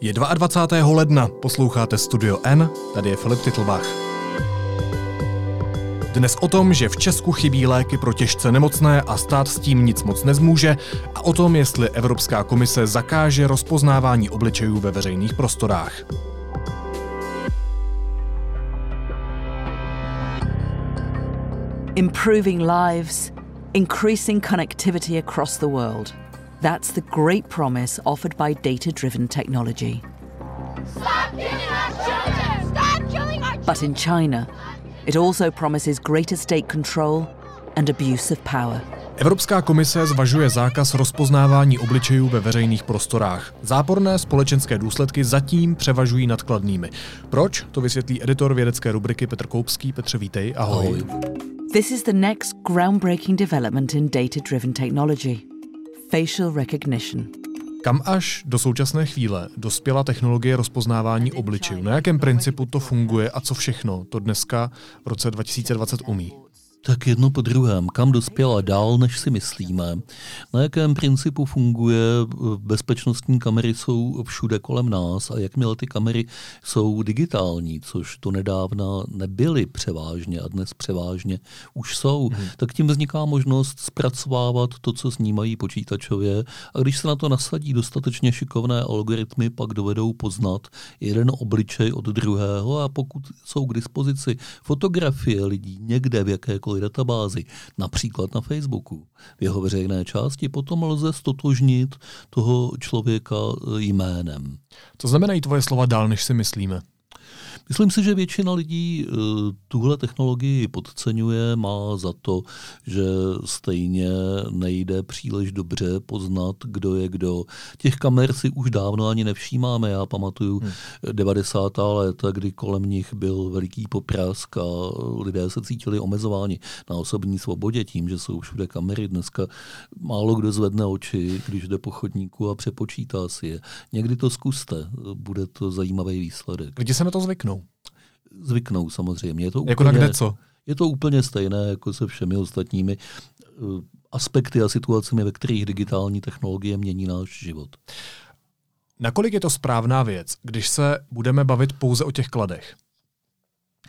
Je 22. ledna, posloucháte Studio N, tady je Filip Titlbach. Dnes o tom, že v Česku chybí léky pro těžce nemocné a stát s tím nic moc nezmůže a o tom, jestli Evropská komise zakáže rozpoznávání obličejů ve veřejných prostorách. Improving lives, increasing connectivity across the world – That's the great promise offered by data driven technology. Stop killing our children! Stop killing our children! But in China, it also promises greater state control and abuse of power. Evropská komise zvažuje zákaz rozpoznávání obličejů ve veřejných prostorách. Záporné společenské důsledky zatím převažují nad kladnými. Proč? To vysvětlí editor vědecké rubriky Petr Koupský. Petře, vítej. Ahoj. Ahoj. This is the next groundbreaking development in data-driven technology facial recognition. Kam až do současné chvíle dospěla technologie rozpoznávání obličejů? Na jakém principu to funguje a co všechno to dneska v roce 2020 umí? Tak jedno po druhém. Kam dospěla dál, než si myslíme? Na jakém principu funguje? Bezpečnostní kamery jsou všude kolem nás a jakmile ty kamery jsou digitální, což to nedávna nebyly převážně a dnes převážně už jsou, hmm. tak tím vzniká možnost zpracovávat to, co snímají počítačově a když se na to nasadí dostatečně šikovné algoritmy, pak dovedou poznat jeden obličej od druhého a pokud jsou k dispozici fotografie lidí někde v jakékoliv jakékoliv databázi, například na Facebooku, v jeho veřejné části, potom lze stotožnit toho člověka jménem. Co znamenají tvoje slova dál, než si myslíme? Myslím si, že většina lidí eh, tuhle technologii podceňuje, má za to, že stejně nejde příliš dobře poznat, kdo je kdo. Těch kamer si už dávno ani nevšímáme. Já pamatuju hmm. 90. léta, kdy kolem nich byl veliký poprask a lidé se cítili omezováni na osobní svobodě tím, že jsou všude kamery. Dneska málo kdo zvedne oči, když jde po chodníku a přepočítá si je. Někdy to zkuste, bude to zajímavý výsledek. Lidi se na to zvyknou zvyknou samozřejmě. Je to jako úplně, na kde co? Je to úplně stejné jako se všemi ostatními eh, aspekty a situacemi, ve kterých digitální technologie mění náš život. Nakolik je to správná věc, když se budeme bavit pouze o těch kladech?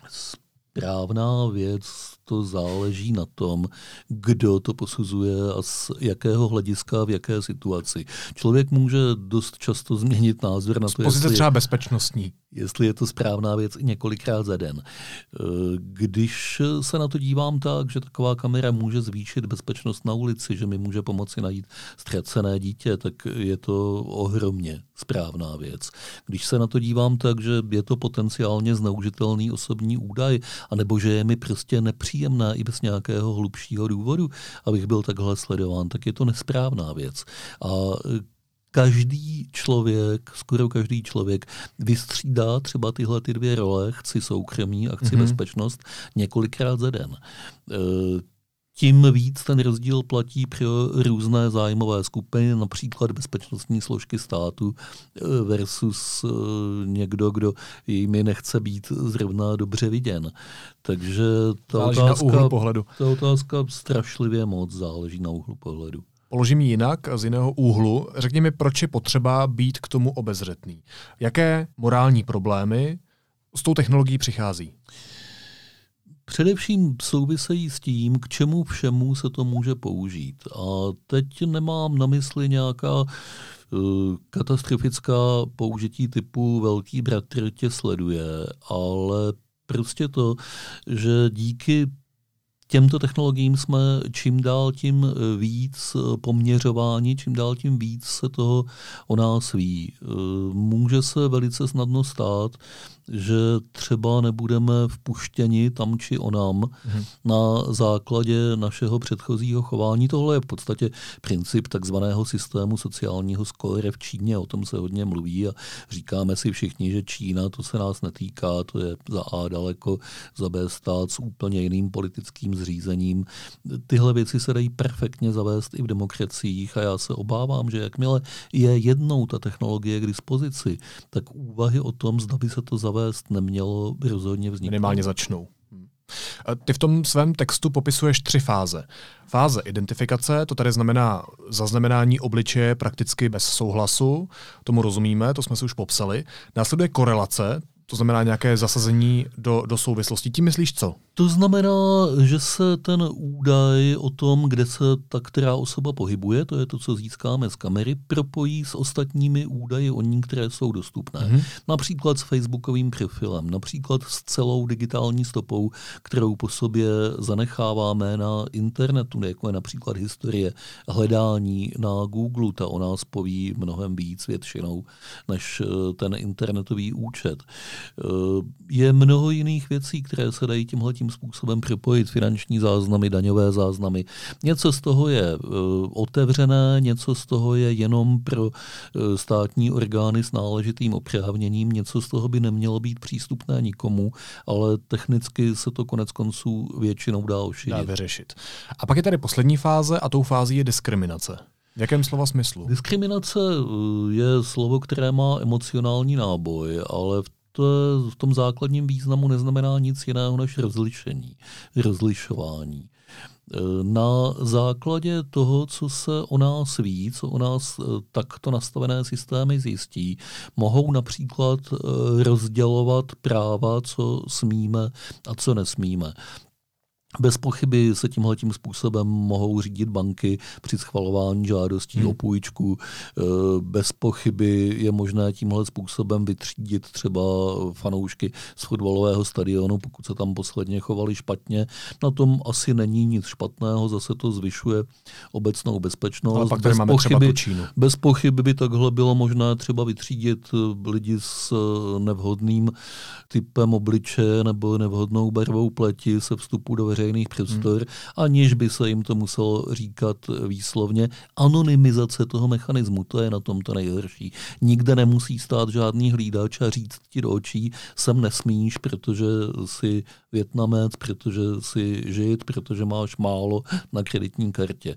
Správná věc to záleží na tom, kdo to posuzuje a z jakého hlediska, v jaké situaci. Člověk může dost často změnit názor na to, pozice třeba bezpečnostní jestli je to správná věc i několikrát za den. Eh, když se na to dívám tak, že taková kamera může zvýšit bezpečnost na ulici, že mi může pomoci najít ztracené dítě, tak je to ohromně správná věc. Když se na to dívám tak, že je to potenciálně zneužitelný osobní údaj, anebo že je mi prostě nepříjemné i bez nějakého hlubšího důvodu, abych byl takhle sledován, tak je to nesprávná věc. A každý člověk, skoro každý člověk vystřídá třeba tyhle ty dvě role, chci soukromí a chci mm-hmm. bezpečnost, několikrát za den. E, tím víc ten rozdíl platí pro různé zájmové skupiny, například bezpečnostní složky státu e, versus e, někdo, kdo jimi nechce být zrovna dobře viděn. Takže ta záleží otázka, pohledu. ta otázka strašlivě moc záleží na úhlu pohledu. Položím ji jinak, z jiného úhlu. Řekni mi, proč je potřeba být k tomu obezřetný. Jaké morální problémy s tou technologií přichází? Především souvisejí s tím, k čemu všemu se to může použít. A teď nemám na mysli nějaká uh, katastrofická použití typu velký bratr tě sleduje, ale prostě to, že díky těmto technologiím jsme čím dál tím eh, víc eh, poměřováni, čím dál tím víc se toho o nás ví. Eh, může se velice snadno stát, že třeba nebudeme vpuštěni tam či onam mm-hmm. na základě našeho předchozího chování. Tohle je v podstatě princip takzvaného systému sociálního skóre v Číně, o tom se hodně mluví a říkáme si všichni, že Čína to se nás netýká, to je za A daleko, za B stát s úplně jiným politickým zřízením. Tyhle věci se dají perfektně zavést i v demokraciích a já se obávám, že jakmile je jednou ta technologie k dispozici, tak úvahy o tom, zda by se to zavést nemělo rozhodně vzniknout. Minimálně začnou. Ty v tom svém textu popisuješ tři fáze. Fáze identifikace, to tady znamená zaznamenání obličeje prakticky bez souhlasu, tomu rozumíme, to jsme si už popsali. Následuje korelace, to znamená nějaké zasazení do, do souvislosti. Tím myslíš co? To znamená, že se ten údaj o tom, kde se ta která osoba pohybuje, to je to, co získáme z kamery, propojí s ostatními údaji o ní, které jsou dostupné. Mm-hmm. Například s facebookovým profilem, například s celou digitální stopou, kterou po sobě zanecháváme na internetu, jako je například historie hledání na Google, ta o nás poví mnohem víc většinou než eh, ten internetový účet. Eh, je mnoho jiných věcí, které se dají tímhletím způsobem připojit, finanční záznamy, daňové záznamy. Něco z toho je eh, otevřené, něco z toho je jenom pro eh, státní orgány s náležitým oprávněním, něco z toho by nemělo být přístupné nikomu, ale technicky se to konec konců většinou dá ošidit. Dá vyřešit. A pak je tady poslední fáze a tou fází je diskriminace. V jakém slova smyslu? Diskriminace je slovo, které má emocionální náboj, ale v v tom základním významu neznamená nic jiného než rozlišení, rozlišování. E, na základě toho, co se o nás ví, co o nás e, takto nastavené systémy zjistí, mohou například e, rozdělovat práva, co smíme a co nesmíme. Bez pochyby se tímhle tím způsobem mohou řídit banky při schvalování žádostí hmm. o půjčku. E, bez pochyby je možné tímhle způsobem vytřídit třeba fanoušky z fotbalového stadionu, pokud se tam posledně chovali špatně. Na tom asi není nic špatného, zase to zvyšuje obecnou bezpečnost. Ale pak bez, máme pochyby, třeba bez pochyby by takhle bylo možné třeba vytřídit lidi s nevhodným typem obličeje nebo nevhodnou barvou pleti se vstupu do veřejných prostor, hmm. aniž by se jim to muselo říkat výslovně. Anonymizace toho mechanismu, to je na tom to nejhorší. Nikde nemusí stát žádný hlídač a říct ti do očí, sem nesmíš, protože si větnamec, protože si žid, protože máš málo na kreditní kartě.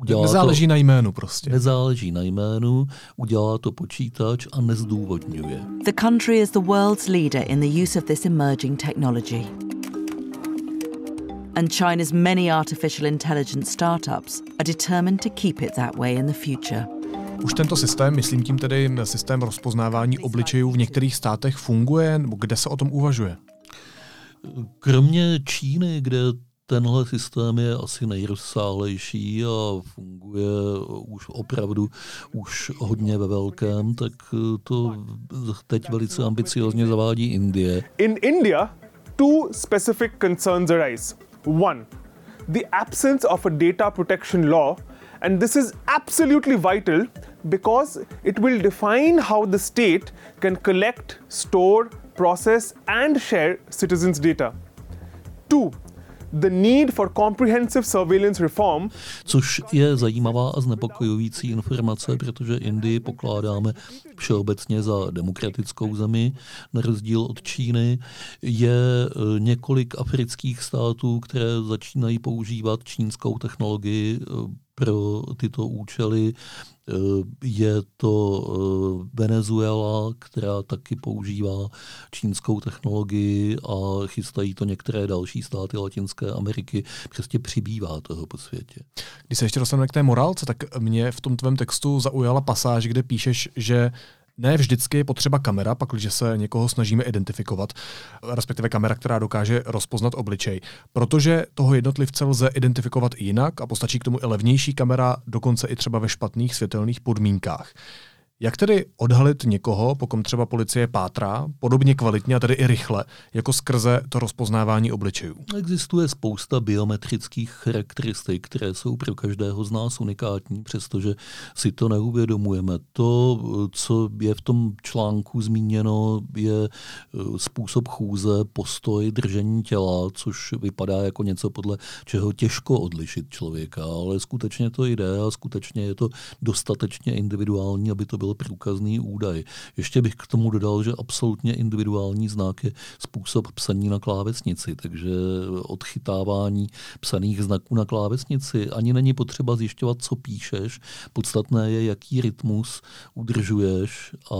Udělá nezáleží to, na jménu prostě. Nezáleží na jménu, udělá to počítač a nezdůvodňuje. The country is the world's leader in the use of this emerging technology. And China's many artificial intelligence startups are determined to keep it that way in the future. Už tento systém, myslím tím tedy systém rozpoznávání obličejů v některých státech funguje, nebo kde se o tom uvažuje? Kromě Číny, kde tenhle systém je asi nejrozsáhlejší a funguje už opravdu už hodně ve velkém, tak eh, to teď velice ambiciozně zavádí Indie. In India, two specific concerns arise. One, the absence of a data protection law and this is absolutely vital because it will define how the state can collect, store, process, and share citizens' data. Two, the need for comprehensive surveillance reform. Což je zajímavá a znepokojující informace, protože Indii pokládáme všeobecně za demokratickou zemi, na rozdíl od Číny. Je e, několik afrických států, které začínají používat čínskou technologii e, pro tyto účely. Eh, je to eh, Venezuela, která taky používá čínskou technologii a chystají to některé další státy Latinské Ameriky. Přesně přibývá toho po světě. Když se ještě dostaneme k té morálce, tak mě v tom tvém textu zaujala pasáž, kde píšeš, že ne vždycky je potřeba kamera, pak když se někoho snažíme identifikovat, respektive kamera, která dokáže rozpoznat obličej, protože toho jednotlivce lze identifikovat i jinak a postačí k tomu i levnější kamera, dokonce i třeba ve špatných světelných podmínkách. Jak tedy odhalit někoho, pokud třeba policie pátrá, podobně kvalitně a tedy i rychle, jako skrze to rozpoznávání obličejů? Existuje spousta biometrických charakteristik, které jsou pro každého z nás unikátní, přestože si to neuvědomujeme. To, co je v tom článku zmíněno, je eh, způsob chůze, postoj, držení těla, což vypadá jako něco, podle čeho těžko odlišit člověka, ale skutečně to jde a skutečně je to dostatečně individuální, aby to byl průkazný údaj. Ještě bych k tomu dodal, že absolutně individuální znak je způsob psaní na klávesnici, takže odchytávání psaných znaků na klávesnici ani není potřeba zjišťovat, co píšeš. Podstatné je, jaký rytmus udržuješ. A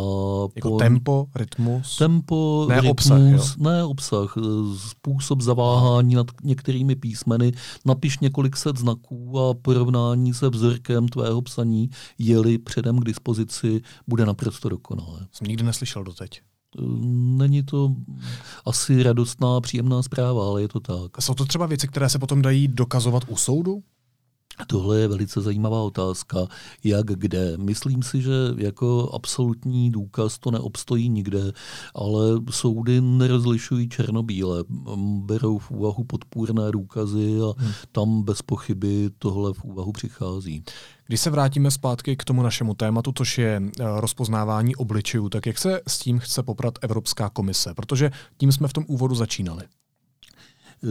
jako po... tempo, rytmus? Tempo, ne rytmus, obsah, jo? ne obsah. Způsob zaváhání nad některými písmeny. Napiš několik set znaků a porovnání se vzorkem tvého psaní, je-li předem k dispozici, bude naprosto dokonalé. Jsem nikdy neslyšel doteď. Není to asi radostná, příjemná zpráva, ale je to tak. Jsou to třeba věci, které se potom dají dokazovat u soudu? Tohle je velice zajímavá otázka, jak kde. Myslím si, že jako absolutní důkaz to neobstojí nikde, ale soudy nerozlišují černobíle. Berou v úvahu podpůrné důkazy a hmm. tam bez pochyby tohle v úvahu přichází. Když se vrátíme zpátky k tomu našemu tématu, což je eh, rozpoznávání obličejů, tak jak se s tím chce poprat Evropská komise? Protože tím jsme v tom úvodu začínali. Eh,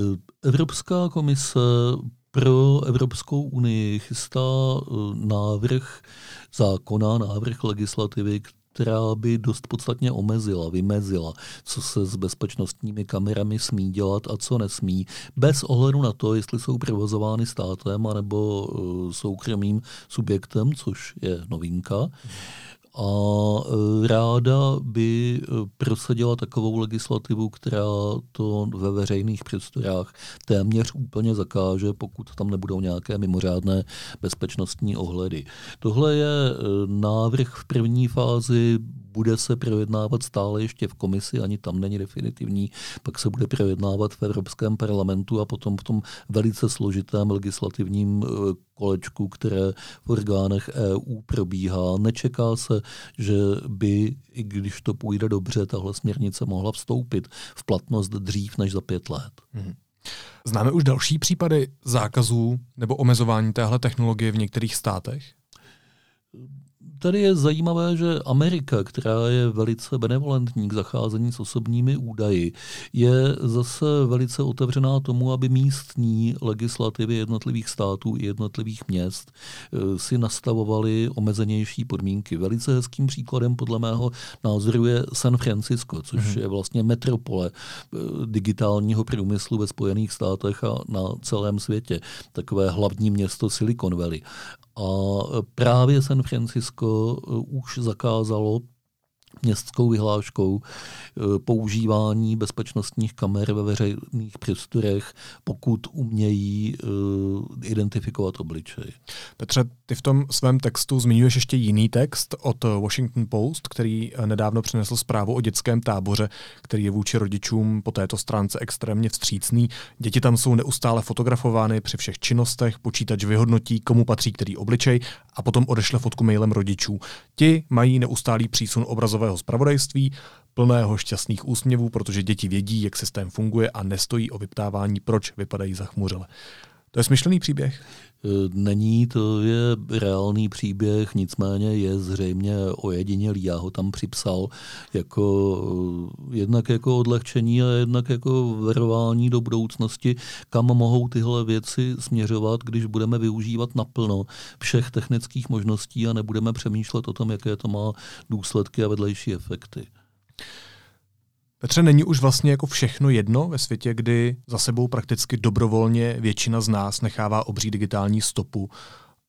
Evropská komise pro Evropskou unii chystá eh, návrh zákona, návrh legislativy, která by dost podstatně omezila, vymezila, co se s bezpečnostními kamerami smí dělat a co nesmí, bez ohledu na to, jestli jsou provozovány státem anebo eh, soukromým subjektem, což je novinka. Hmm a e, ráda by e, prosadila takovou legislativu, která to ve veřejných přestorách téměř úplně zakáže, pokud tam nebudou nějaké mimořádné bezpečnostní ohledy. Tohle je e, návrh v první fázi, bude se projednávat stále ještě v komisi, ani tam není definitivní, pak se bude projednávat v Evropském parlamentu a potom v tom velice složitém legislativním kolečku, které v orgánech EU probíhá. Nečeká se, že by, i když to půjde dobře, tahle směrnice mohla vstoupit v platnost dřív než za pět let. Hmm. Známe už další případy zákazů nebo omezování téhle technologie v některých státech? Tady je zajímavé, že Amerika, která je velice benevolentní k zacházení s osobními údaji, je zase velice otevřená tomu, aby místní legislativy jednotlivých států i jednotlivých měst eh, si nastavovaly omezenější podmínky. Velice hezkým příkladem podle mého názoru je San Francisco, což mm-hmm. je vlastně metropole eh, digitálního průmyslu ve Spojených státech a na celém světě. Takové hlavní město Silicon Valley. A právě San Francisco eh, už zakázalo městskou vyhláškou eh, používání bezpečnostních kamer ve veřejných přestorech, pokud umějí uh, identifikovat obličej. Petře, ty v tom svém textu zmiňuješ ještě jiný text od Washington Post, který nedávno přinesl zprávu o dětském táboře, který je vůči rodičům po této stránce extrémně vstřícný. Děti tam jsou neustále fotografovány při všech činnostech, počítač vyhodnotí, komu patří který obličej a potom odešle fotku mailem rodičů. Ti mají neustálý přísun obrazového zpravodajství, plného šťastných úsměvů, protože děti vědí, jak systém funguje a nestojí o vyptávání, proč vypadají zachmuřele. To je smyšlený příběh? E, není, to je reálný příběh, nicméně je zřejmě ojedinělý. Já ho tam připsal jako e, jednak jako odlehčení a jednak jako verování do budoucnosti, kam mohou tyhle věci směřovat, když budeme využívat naplno všech technických možností a nebudeme přemýšlet o tom, jaké to má důsledky a vedlejší efekty. Petře, není už vlastně jako všechno jedno ve světě, kdy za sebou prakticky dobrovolně většina z nás nechává obří digitální stopu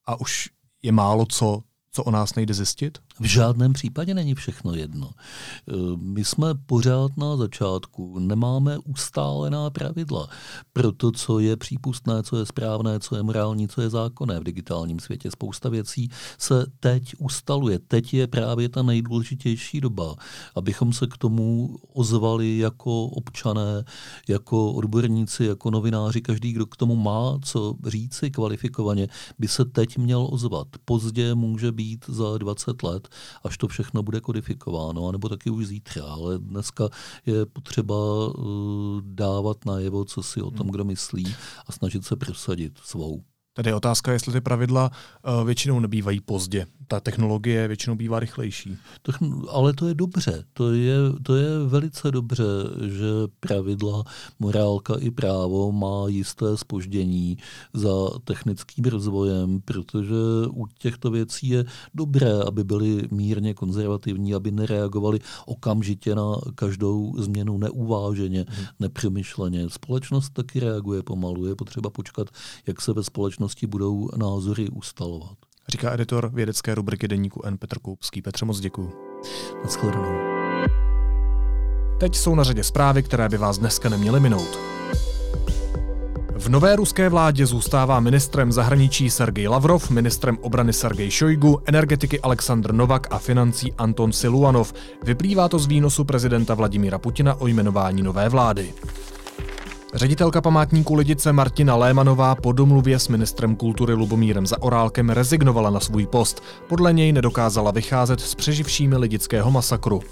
a už je málo co, co o nás nejde zjistit? V žádném případě není všechno jedno. E, my jsme pořád na začátku, nemáme ustálená pravidla pro to, co je přípustné, co je správné, co je morální, co je zákonné v digitálním světě. Spousta věcí se teď ustaluje. Teď je právě ta nejdůležitější doba, abychom se k tomu ozvali jako občané, jako odborníci, jako novináři. Každý, kdo k tomu má co říci kvalifikovaně, by se teď měl ozvat. Pozdě může být za 20 let let, až to všechno bude kodifikováno, anebo taky už zítra. Ale dneska je potřeba uh, dávat najevo, co si o tom kdo myslí a snažit se prosadit svou Tady je otázka, jestli ty pravidla uh, většinou nebývají pozdě. Ta technologie většinou bývá rychlejší. Ale to je dobře. To je, to je velice dobře, že pravidla, morálka i právo má jisté spoždění za technickým rozvojem, protože u těchto věcí je dobré, aby byly mírně konzervativní, aby nereagovali okamžitě na každou změnu neuváženě, hmm. nepřemýšleně. Společnost taky reaguje pomalu. Je potřeba počkat, jak se ve společnosti budou názory ustalovat. Říká editor vědecké rubriky deníku N. Petr Koupský. Petře, moc děkuji. Naschledanou. Teď jsou na řadě zprávy, které by vás dneska neměly minout. V nové ruské vládě zůstává ministrem zahraničí Sergej Lavrov, ministrem obrany Sergej Šojgu, energetiky Aleksandr Novak a financí Anton Siluanov. Vyplývá to z výnosu prezidenta Vladimíra Putina o jmenování nové vlády. Ředitelka památníku Lidice Martina Lémanová po domluvě s ministrem kultury Lubomírem Zaorálkem rezignovala na svůj post. Podle něj nedokázala vycházet s přeživšími lidického masakru.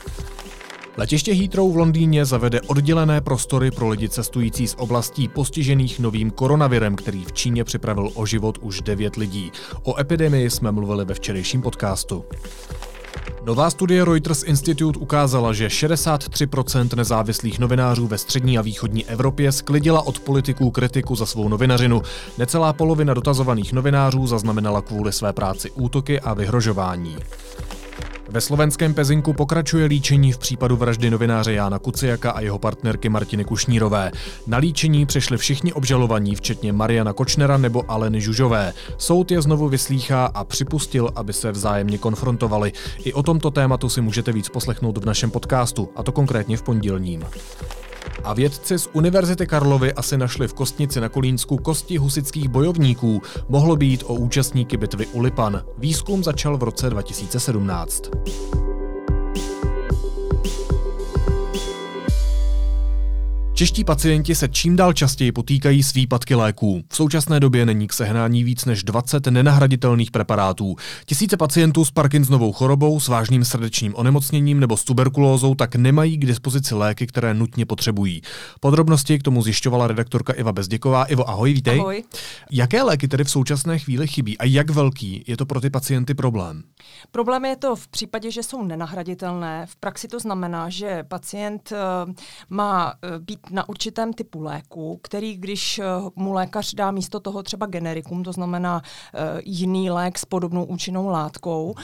Letiště Heathrow v Londýně zavede oddělené prostory pro lidi cestující z oblastí postižených novým koronavirem, který v Číně připravil o život už devět lidí. O epidemii jsme mluvili ve včerejším podcastu. Nová studie Reuters Institute ukázala, že 63% nezávislých novinářů ve střední a východní Evropě sklidila od politiků kritiku za svou novinařinu. Necelá polovina dotazovaných novinářů zaznamenala kvůli své práci útoky a vyhrožování. Ve slovenském Pezinku pokračuje líčení v případu vraždy novináře Jána Kuciaka a jeho partnerky Martiny Kušnírové. Na líčení přešli všichni obžalovaní, včetně Mariana Kočnera nebo Aleny Žužové. Soud je znovu vyslýchá a připustil, aby se vzájemně konfrontovali. I o tomto tématu si můžete víc poslechnout v našem podcastu, a to konkrétně v pondělním. A vědci z Univerzity Karlovy asi našli v Kostnici na Kolínsku kosti husických bojovníků. Mohlo být o účastníky bitvy u Lipan. Výzkum začal v roce 2017. Čeští pacienti se čím dál častěji potýkají s výpadky léků. V současné době není k sehnání víc než 20 nenahraditelných preparátů. Tisíce pacientů s Parkinsonovou chorobou, s vážným srdečním onemocněním nebo s tuberkulózou tak nemají k dispozici léky, které nutně potřebují. Podrobnosti k tomu zjišťovala redaktorka Iva Bezděková. Ivo, ahoj, vítej. Ahoj. Jaké léky tedy v současné chvíli chybí a jak velký je to pro ty pacienty problém? Problém je to v případě, že jsou nenahraditelné. V praxi to znamená, že pacient uh, má uh, být na určitém typu léku, který když eh, mu lékař dá místo toho třeba generikum, to znamená uh, jiný lék s podobnou účinnou látkou, uh,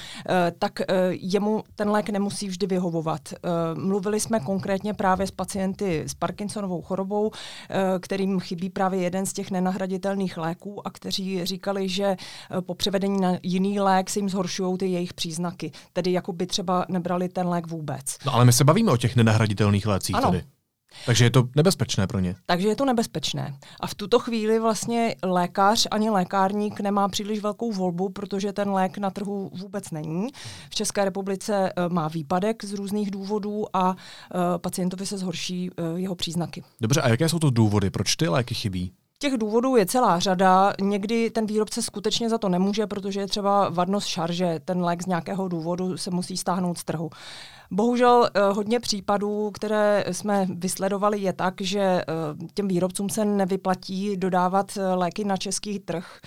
tak jemu ten lék nemusí vždy vyhovovat. Mluvili jsme konkrétně právě s pacienty s Parkinsonovou chorobou, kterým chybí právě jeden z těch nenahraditelných léků a kteří říkali, že po převedení na jiný lék se jim zhoršují ty jejich příznaky. Tedy jako by třeba nebrali ten lék vůbec. No ale my se bavíme o těch nenahraditelných lécích ano. tady. Takže je to nebezpečné pro ně. Takže je to nebezpečné. A v tuto chvíli vlastně lékař ani lékárník nemá příliš velkou volbu, protože ten lék na trhu vůbec není. V České republice uh, má výpadek z různých důvodů a uh, pacientovi se zhorší uh, jeho příznaky. Dobře, a jaké jsou to důvody, proč ty léky chybí? Těch důvodů je celá řada. Někdy ten výrobce skutečně za to nemůže, protože je třeba vadnost šarže. Ten lék z nějakého důvodu se musí stáhnout z trhu. Bohužel eh, hodně případů, které jsme vysledovali, je tak, že eh, těm výrobcům se nevyplatí dodávat eh, léky na český trh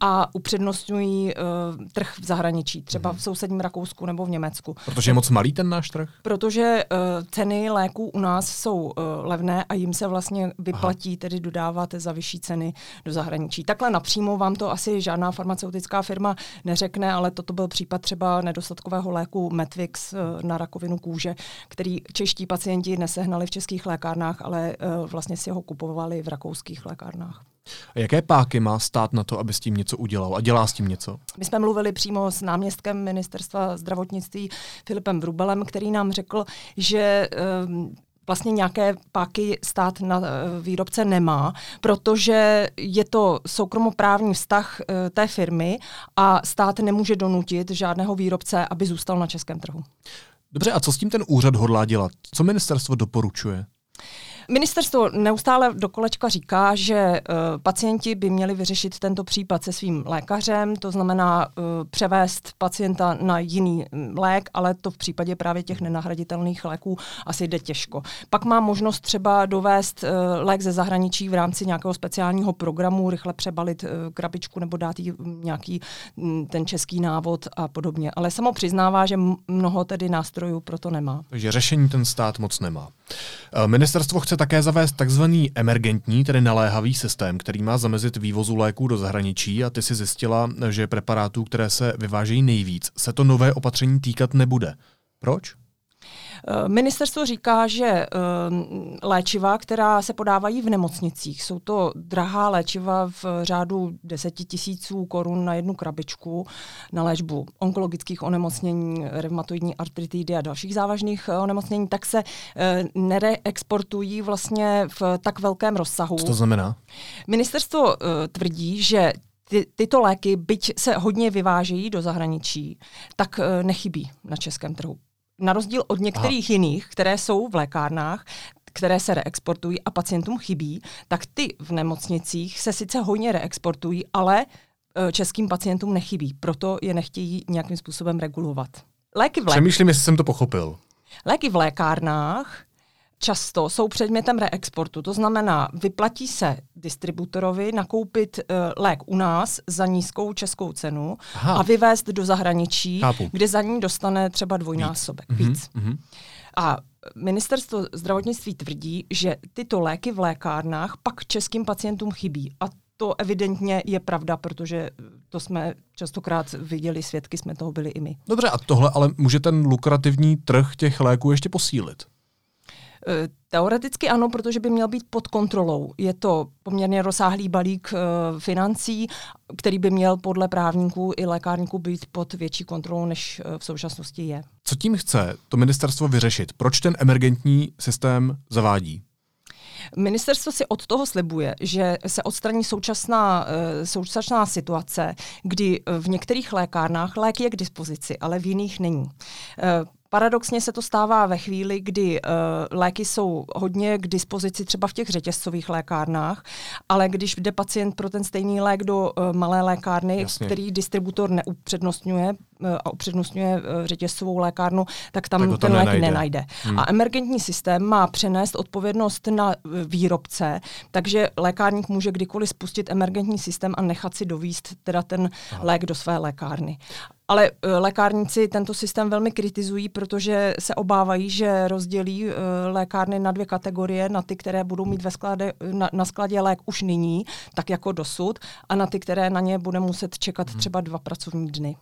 a upřednostňují uh, trh v zahraničí, třeba v sousedním Rakousku nebo v Německu. Protože je moc malý ten náš trh? Protože uh, ceny léků u nás jsou uh, levné a jim se vlastně vyplatí Aha. tedy dodávat za vyšší ceny do zahraničí. Takhle napřímo vám to asi žádná farmaceutická firma neřekne, ale toto byl případ třeba nedostatkového léku Metvix uh, na rakovinu kůže, který čeští pacienti nesehnali v českých lékárnách, ale uh, vlastně si ho kupovali v rakouských lékárnách. A jaké páky má stát na to, aby s tím něco udělal a dělá s tím něco? My jsme mluvili přímo s náměstkem ministerstva zdravotnictví Filipem Vrubelem, který nám řekl, že um, vlastně nějaké páky stát na eh, výrobce nemá, protože je to soukromoprávní vztah eh, té firmy a stát nemůže donutit žádného výrobce, aby zůstal na českém trhu. Dobře, a co s tím ten úřad hodlá dělat? Co ministerstvo doporučuje? Ministerstvo neustále do kolečka říká, že uh, pacienti by měli vyřešit tento případ se svým lékařem, to znamená uh, převést pacienta na jiný mm, lék, ale to v případě právě těch nenahraditelných léků asi jde těžko. Pak má možnost třeba dovést uh, lék ze zahraničí v rámci nějakého speciálního programu, rychle přebalit uh, krabičku nebo dát jí nějaký um, ten český návod a podobně. Ale samo přiznává, že mnoho tedy nástrojů pro to nemá. Takže řešení ten stát moc nemá. Ministerstvo chce také zavést takzvaný emergentní, tedy naléhavý systém, který má zamezit vývozu léků do zahraničí a ty si zjistila, že preparátů, které se vyvážejí nejvíc, se to nové opatření týkat nebude. Proč? Eh, ministerstvo říká, že eh, léčiva, která se podávají v nemocnicích, jsou to drahá léčiva v řádu deseti tisíců korun na jednu krabičku na léčbu onkologických onemocnění, reumatoidní artritidy a dalších závažných eh, onemocnění, tak se nereexportují vlastně v tak velkém rozsahu. Co to znamená? Ministerstvo tvrdí, že ty, tyto léky, byť se hodně vyvážejí do zahraničí, tak nechybí na českém trhu na rozdíl od některých Aha. jiných, které jsou v lékárnách, které se reexportují a pacientům chybí, tak ty v nemocnicích se sice hodně reexportují, ale e, českým pacientům nechybí. Proto je nechtějí nějakým způsobem regulovat. Léky v lék... Přemýšlím, jestli jsem to pochopil. Léky v lékárnách často jsou předmětem reexportu. To znamená, vyplatí se distributorovi nakoupit uh, lék u nás za nízkou českou cenu Aha. a vyvést do zahraničí, Chápu. kde za ní dostane třeba dvojnásobek víc. víc. Mm-hmm. A ministerstvo zdravotnictví tvrdí, že tyto léky v lékárnách pak českým pacientům chybí. A to evidentně je pravda, protože to jsme častokrát viděli, svědky jsme toho byli i my. Dobře, a tohle ale může ten lukrativní trh těch léků ještě posílit? Eh, teoreticky ano, protože by měl být pod kontrolou. Je to poměrně rozsáhlý balík uh, financí, který by měl podle právníků i lékárníků být pod větší kontrolou, než uh, v současnosti je. Co tím chce to ministerstvo vyřešit? Proč ten emergentní systém zavádí? Ministerstvo si od toho slibuje, že se odstraní současná, současná situace, kdy v některých lékárnách lék je k dispozici, ale v jiných není. Paradoxně se to stává ve chvíli, kdy uh, léky jsou hodně k dispozici třeba v těch řetězcových lékárnách, ale když jde pacient pro ten stejný lék do uh, malé lékárny, Jasně. který distributor neupřednostňuje a upřednostňuje uh, řetězcovou lékárnu, tak tam tak ten lék nenajde. nenajde. Hmm. A emergentní systém má přenést odpovědnost na uh, výrobce, takže lékárník může kdykoliv spustit emergentní systém a nechat si dovíst teda ten Aha. lék do své lékárny. Ale uh, lékárníci tento systém velmi kritizují, protože se obávají, že rozdělí uh, lékárny na dvě kategorie, na ty, které budou mít ve sklade, na, na skladě lék už nyní, tak jako dosud, a na ty, které na ně bude muset čekat hmm. třeba dva pracovní dny.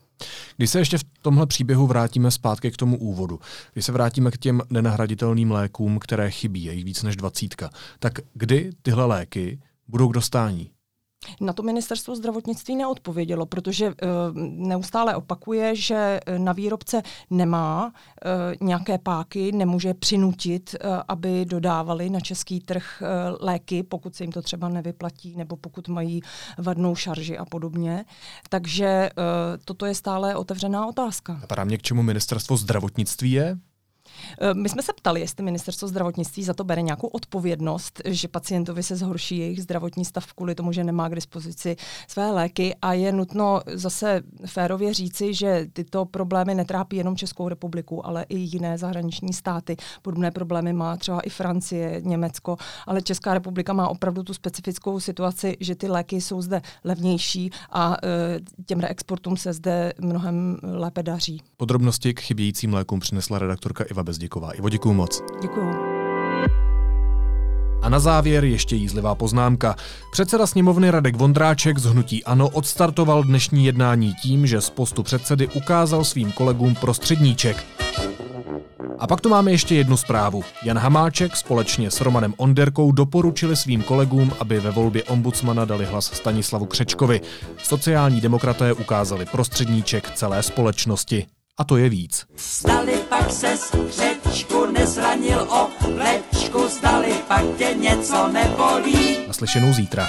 Když se ještě v tomhle příběhu vrátíme zpátky k tomu úvodu, když se vrátíme k těm nenahraditelným lékům, které chybí, je jich víc než dvacítka, tak kdy tyhle léky budou k dostání? Na to ministerstvo zdravotnictví neodpovědělo, protože uh, neustále opakuje, že eh, na výrobce nemá uh, nějaké páky, nemůže přinutit, uh, aby dodávali na český trh uh, léky, pokud se jim to třeba nevyplatí, nebo pokud mají vadnou šarži a podobně. Takže uh, toto je stále otevřená otázka. Napadá mě, k čemu ministerstvo zdravotnictví je? Eh, my jsme se ptali, jestli ministerstvo zdravotnictví za to bere nějakou odpovědnost, že pacientovi se zhorší jejich zdravotní stav kvůli tomu, že nemá k dispozici své léky a je nutno zase férově říci, že tyto problémy netrápí jenom Českou republiku, ale i jiné zahraniční státy. Podobné problémy má třeba i Francie, Německo, ale Česká republika má opravdu tu specifickou situaci, že ty léky jsou zde levnější a eh, těm reexportům se zde mnohem lépe daří. Podrobnosti k chybějícím lékům přinesla redaktorka Iva Bezděková. Ivo, děkuju moc. Děkuju. A na závěr ještě jízlivá poznámka. Předseda sněmovny Radek Vondráček z Hnutí Ano odstartoval dnešní jednání tím, že z postu předsedy ukázal svým kolegům prostředníček. A pak tu máme ještě jednu zprávu. Jan Hamáček společně s Romanem Onderkou doporučili svým kolegům, aby ve volbě ombudsmana dali hlas Stanislavu Křečkovi. Sociální demokraté ukázali prostředníček celé společnosti. A to je víc. Stali pak se křečku nezranil o plečku, stali pak tě něco nebolí. Naslyšenou zítra.